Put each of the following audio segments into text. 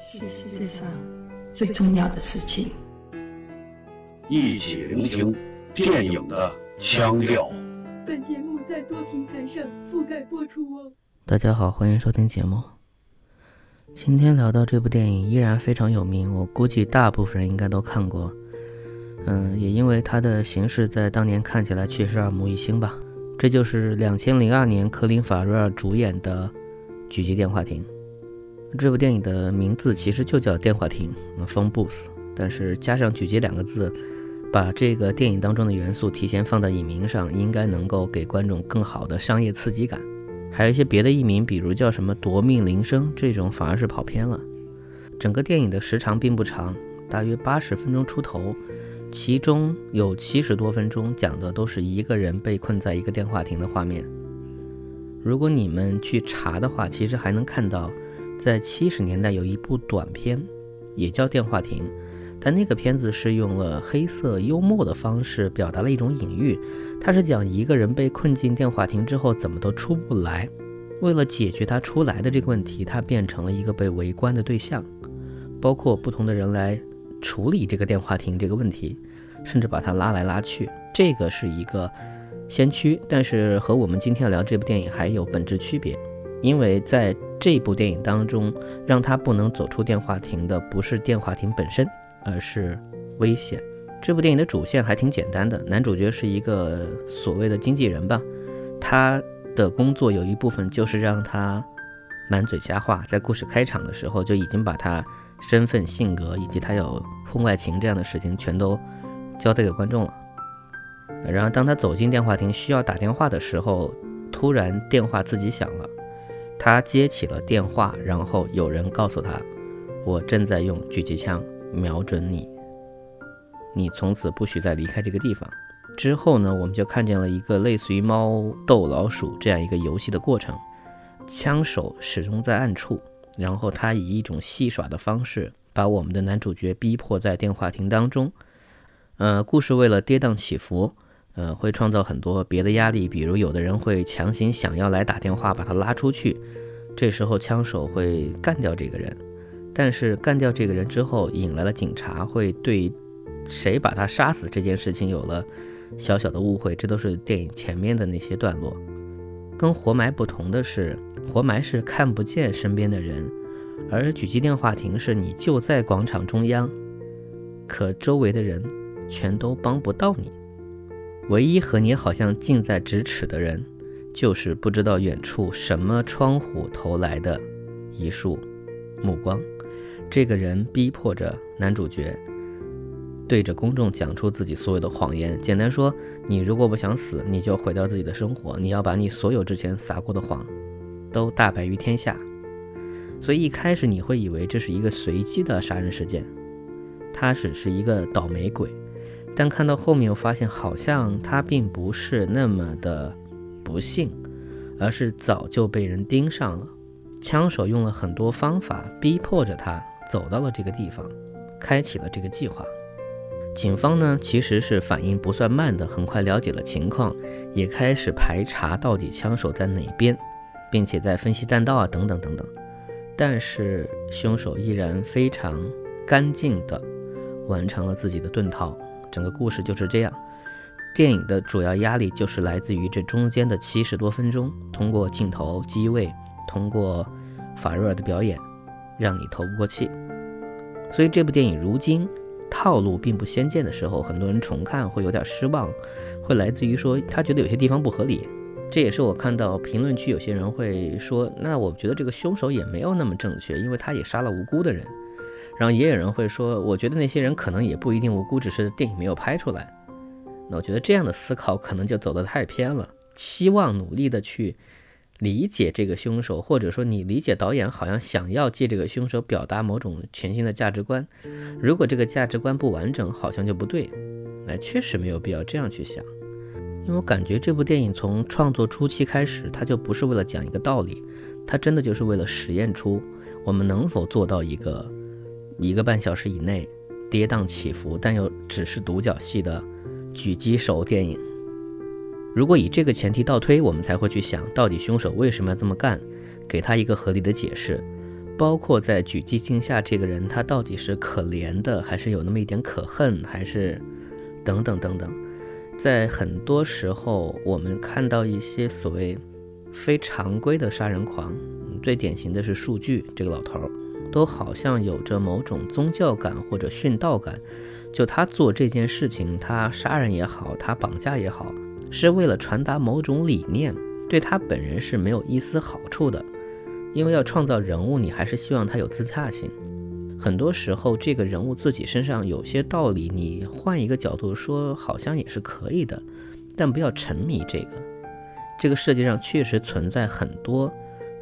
是世界上最重要的事情。一起聆听电影的腔调。本节目在多平台上覆盖播出哦。大家好，欢迎收听节目。今天聊到这部电影依然非常有名，我估计大部分人应该都看过。嗯，也因为它的形式在当年看起来确实耳目一新吧。这就是两千零二年科林·法瑞尔主演的《狙击电话亭》。这部电影的名字其实就叫《电话亭》（Phone Booth），但是加上“狙击”两个字，把这个电影当中的元素提前放在影名上，应该能够给观众更好的商业刺激感。还有一些别的译名，比如叫什么“夺命铃声”这种，反而是跑偏了。整个电影的时长并不长，大约八十分钟出头，其中有七十多分钟讲的都是一个人被困在一个电话亭的画面。如果你们去查的话，其实还能看到。在七十年代有一部短片，也叫《电话亭》，但那个片子是用了黑色幽默的方式表达了一种隐喻。它是讲一个人被困进电话亭之后怎么都出不来，为了解决他出来的这个问题，他变成了一个被围观的对象，包括不同的人来处理这个电话亭这个问题，甚至把他拉来拉去。这个是一个先驱，但是和我们今天聊这部电影还有本质区别。因为在这部电影当中，让他不能走出电话亭的不是电话亭本身，而是危险。这部电影的主线还挺简单的，男主角是一个所谓的经纪人吧，他的工作有一部分就是让他满嘴瞎话，在故事开场的时候就已经把他身份、性格以及他有婚外情这样的事情全都交代给观众了。然后当他走进电话亭需要打电话的时候，突然电话自己响了。他接起了电话，然后有人告诉他：“我正在用狙击枪瞄准你，你从此不许再离开这个地方。”之后呢，我们就看见了一个类似于猫逗老鼠这样一个游戏的过程，枪手始终在暗处，然后他以一种戏耍的方式把我们的男主角逼迫在电话亭当中。呃，故事为了跌宕起伏。呃，会创造很多别的压力，比如有的人会强行想要来打电话把他拉出去，这时候枪手会干掉这个人，但是干掉这个人之后引来了警察，会对谁把他杀死这件事情有了小小的误会，这都是电影前面的那些段落。跟活埋不同的是，活埋是看不见身边的人，而狙击电话亭是你就在广场中央，可周围的人全都帮不到你。唯一和你好像近在咫尺的人，就是不知道远处什么窗户投来的一束目光。这个人逼迫着男主角对着公众讲出自己所有的谎言。简单说，你如果不想死，你就毁掉自己的生活。你要把你所有之前撒过的谎都大白于天下。所以一开始你会以为这是一个随机的杀人事件，他只是一个倒霉鬼。但看到后面，我发现好像他并不是那么的不幸，而是早就被人盯上了。枪手用了很多方法逼迫着他走到了这个地方，开启了这个计划。警方呢，其实是反应不算慢的，很快了解了情况，也开始排查到底枪手在哪边，并且在分析弹道啊等等等等。但是凶手依然非常干净的完成了自己的遁逃。整个故事就是这样。电影的主要压力就是来自于这中间的七十多分钟，通过镜头机位，通过法瑞尔的表演，让你透不过气。所以这部电影如今套路并不鲜见的时候，很多人重看会有点失望，会来自于说他觉得有些地方不合理。这也是我看到评论区有些人会说，那我觉得这个凶手也没有那么正确，因为他也杀了无辜的人。然后也有人会说，我觉得那些人可能也不一定无辜，只是电影没有拍出来。那我觉得这样的思考可能就走得太偏了。期望努力的去理解这个凶手，或者说你理解导演好像想要借这个凶手表达某种全新的价值观。如果这个价值观不完整，好像就不对。那确实没有必要这样去想，因为我感觉这部电影从创作初期开始，它就不是为了讲一个道理，它真的就是为了实验出我们能否做到一个。一个半小时以内，跌宕起伏，但又只是独角戏的狙击手电影。如果以这个前提倒推，我们才会去想到底凶手为什么要这么干，给他一个合理的解释，包括在狙击镜下这个人，他到底是可怜的，还是有那么一点可恨，还是等等等等。在很多时候，我们看到一些所谓非常规的杀人狂，最典型的是数据这个老头儿，都好像有着某种宗教感或者殉道感。就他做这件事情，他杀人也好，他绑架也好，是为了传达某种理念，对他本人是没有一丝好处的。因为要创造人物，你还是希望他有自洽性。很多时候，这个人物自己身上有些道理，你换一个角度说，好像也是可以的。但不要沉迷这个。这个世界上确实存在很多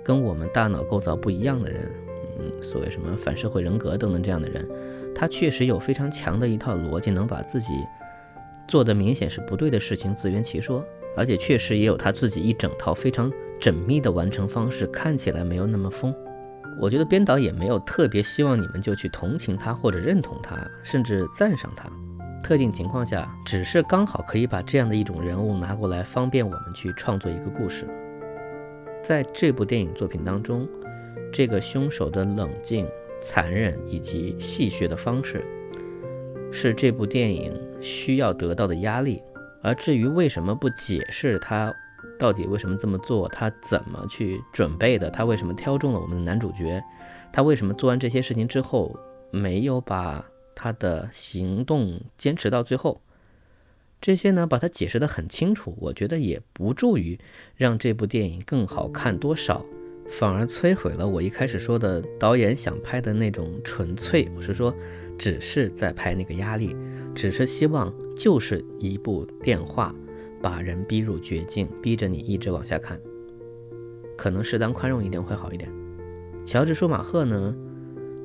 跟我们大脑构造不一样的人，嗯，所谓什么反社会人格等等这样的人，他确实有非常强的一套逻辑，能把自己做的明显是不对的事情自圆其说，而且确实也有他自己一整套非常。缜密的完成方式看起来没有那么疯，我觉得编导也没有特别希望你们就去同情他或者认同他，甚至赞赏他。特定情况下，只是刚好可以把这样的一种人物拿过来，方便我们去创作一个故事。在这部电影作品当中，这个凶手的冷静、残忍以及戏谑的方式，是这部电影需要得到的压力。而至于为什么不解释他？到底为什么这么做？他怎么去准备的？他为什么挑中了我们的男主角？他为什么做完这些事情之后没有把他的行动坚持到最后？这些呢，把它解释得很清楚，我觉得也不助于让这部电影更好看多少，反而摧毁了我一开始说的导演想拍的那种纯粹。我是说，只是在拍那个压力，只是希望就是一部电话。把人逼入绝境，逼着你一直往下看，可能适当宽容一点会好一点。乔治舒马赫呢，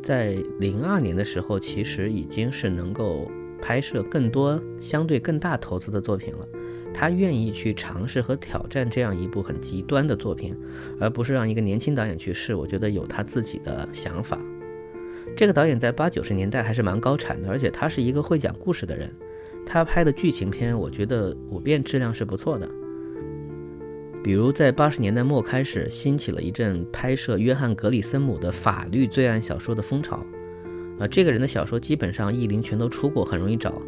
在零二年的时候，其实已经是能够拍摄更多相对更大投资的作品了。他愿意去尝试和挑战这样一部很极端的作品，而不是让一个年轻导演去试。我觉得有他自己的想法。这个导演在八九十年代还是蛮高产的，而且他是一个会讲故事的人。他拍的剧情片，我觉得普遍质量是不错的。比如在八十年代末开始兴起了一阵拍摄约翰格里森姆的法律罪案小说的风潮，啊，这个人的小说基本上译林全都出过，很容易找。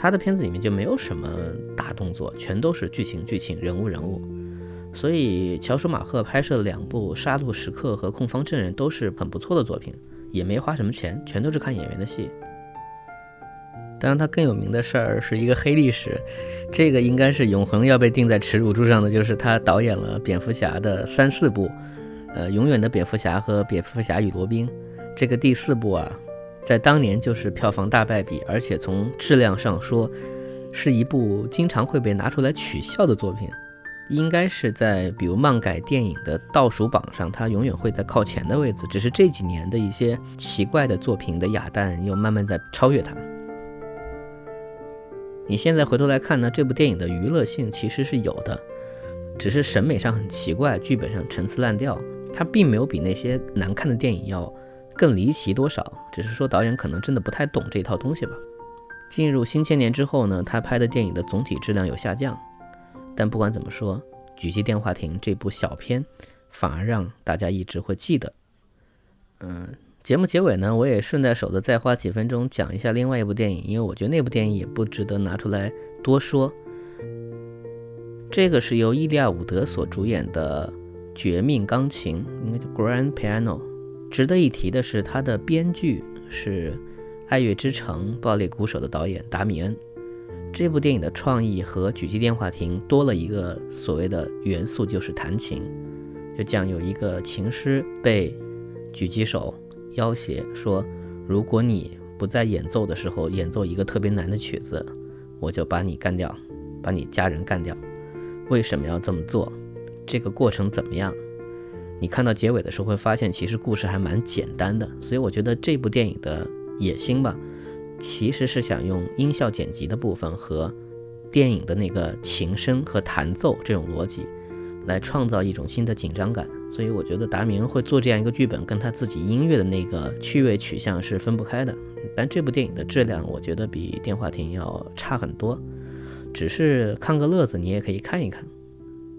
他的片子里面就没有什么大动作，全都是剧情、剧情、人物、人物。所以乔舒马赫拍摄的两部《杀戮时刻》和《控方证人》都是很不错的作品，也没花什么钱，全都是看演员的戏。当然，他更有名的事儿是一个黑历史，这个应该是永恒要被钉在耻辱柱上的，就是他导演了蝙蝠侠的三四部，呃，永远的蝙蝠侠和蝙蝠侠与罗宾，这个第四部啊，在当年就是票房大败笔，而且从质量上说，是一部经常会被拿出来取笑的作品，应该是在比如漫改电影的倒数榜上，它永远会在靠前的位置，只是这几年的一些奇怪的作品的哑弹又慢慢在超越它。你现在回头来看呢，这部电影的娱乐性其实是有的，只是审美上很奇怪，剧本上陈词滥调。它并没有比那些难看的电影要更离奇多少，只是说导演可能真的不太懂这套东西吧。进入新千年之后呢，他拍的电影的总体质量有下降，但不管怎么说，《狙击电话亭》这部小片反而让大家一直会记得。嗯。节目结尾呢，我也顺带手的再花几分钟讲一下另外一部电影，因为我觉得那部电影也不值得拿出来多说。这个是由伊利亚伍德所主演的《绝命钢琴》，应该叫《Grand Piano》。值得一提的是，他的编剧是《爱乐之城》《爆裂鼓手》的导演达米恩。这部电影的创意和《狙击电话亭》多了一个所谓的元素，就是弹琴。就讲有一个琴师被狙击手。要挟说：“如果你不在演奏的时候演奏一个特别难的曲子，我就把你干掉，把你家人干掉。为什么要这么做？这个过程怎么样？你看到结尾的时候会发现，其实故事还蛮简单的。所以我觉得这部电影的野心吧，其实是想用音效剪辑的部分和电影的那个琴声和弹奏这种逻辑。”来创造一种新的紧张感，所以我觉得达明会做这样一个剧本，跟他自己音乐的那个趣味取向是分不开的。但这部电影的质量，我觉得比电话亭要差很多，只是看个乐子，你也可以看一看。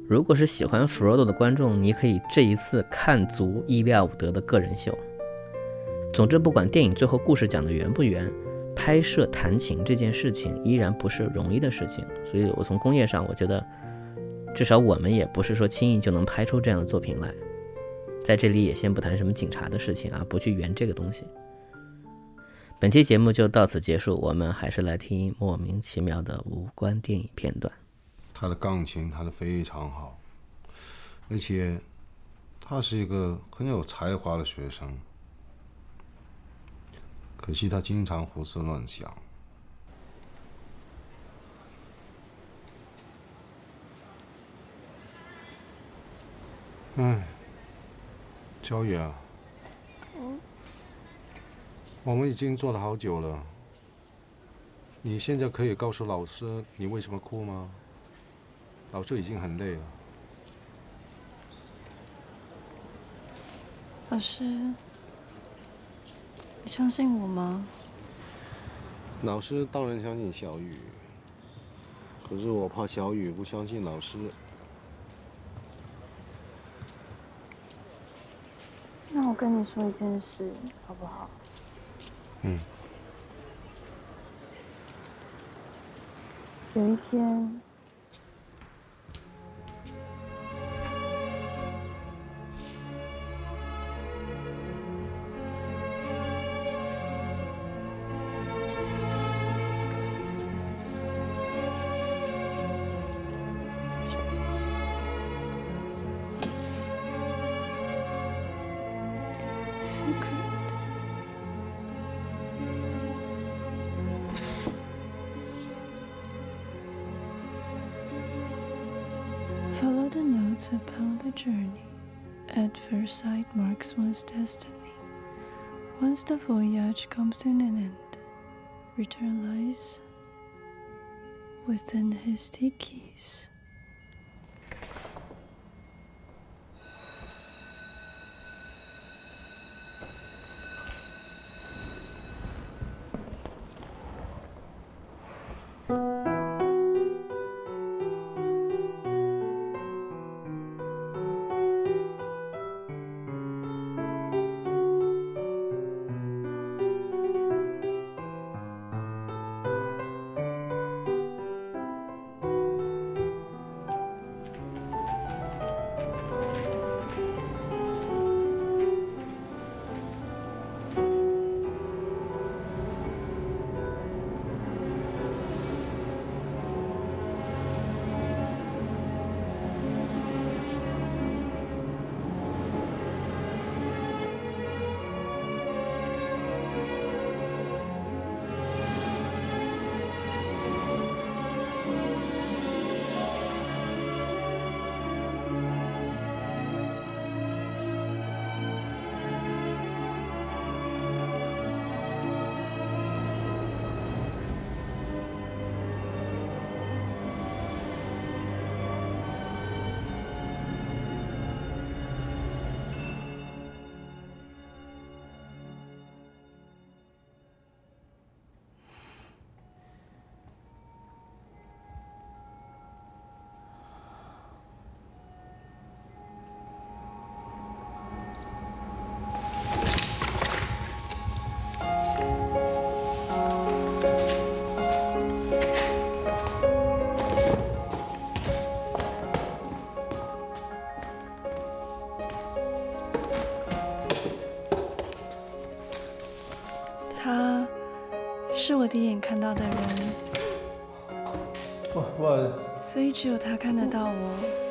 如果是喜欢弗罗多的观众，你可以这一次看足伊利亚伍德的个人秀。总之，不管电影最后故事讲的圆不圆，拍摄弹琴这件事情依然不是容易的事情。所以我从工业上，我觉得至少我们也不是说轻易就能拍出这样的作品来。在这里也先不谈什么警察的事情啊，不去圆这个东西。本期节目就到此结束，我们还是来听莫名其妙的无关电影片段。他的钢琴弹得非常好，而且他是一个很有才华的学生。可惜他经常胡思乱想。嗯，焦野啊，我们已经做了好久了，你现在可以告诉老师你为什么哭吗？老师已经很累了。老师，你相信我吗？老师当然相信小雨，可是我怕小雨不相信老师。那我跟你说一件事，好不好？嗯。有一天。Secret. Follow the notes about the journey. At first sight marks one's destiny. Once the voyage comes to an end, return lies within his keys. 第一眼看到的人，所以只有他看得到我。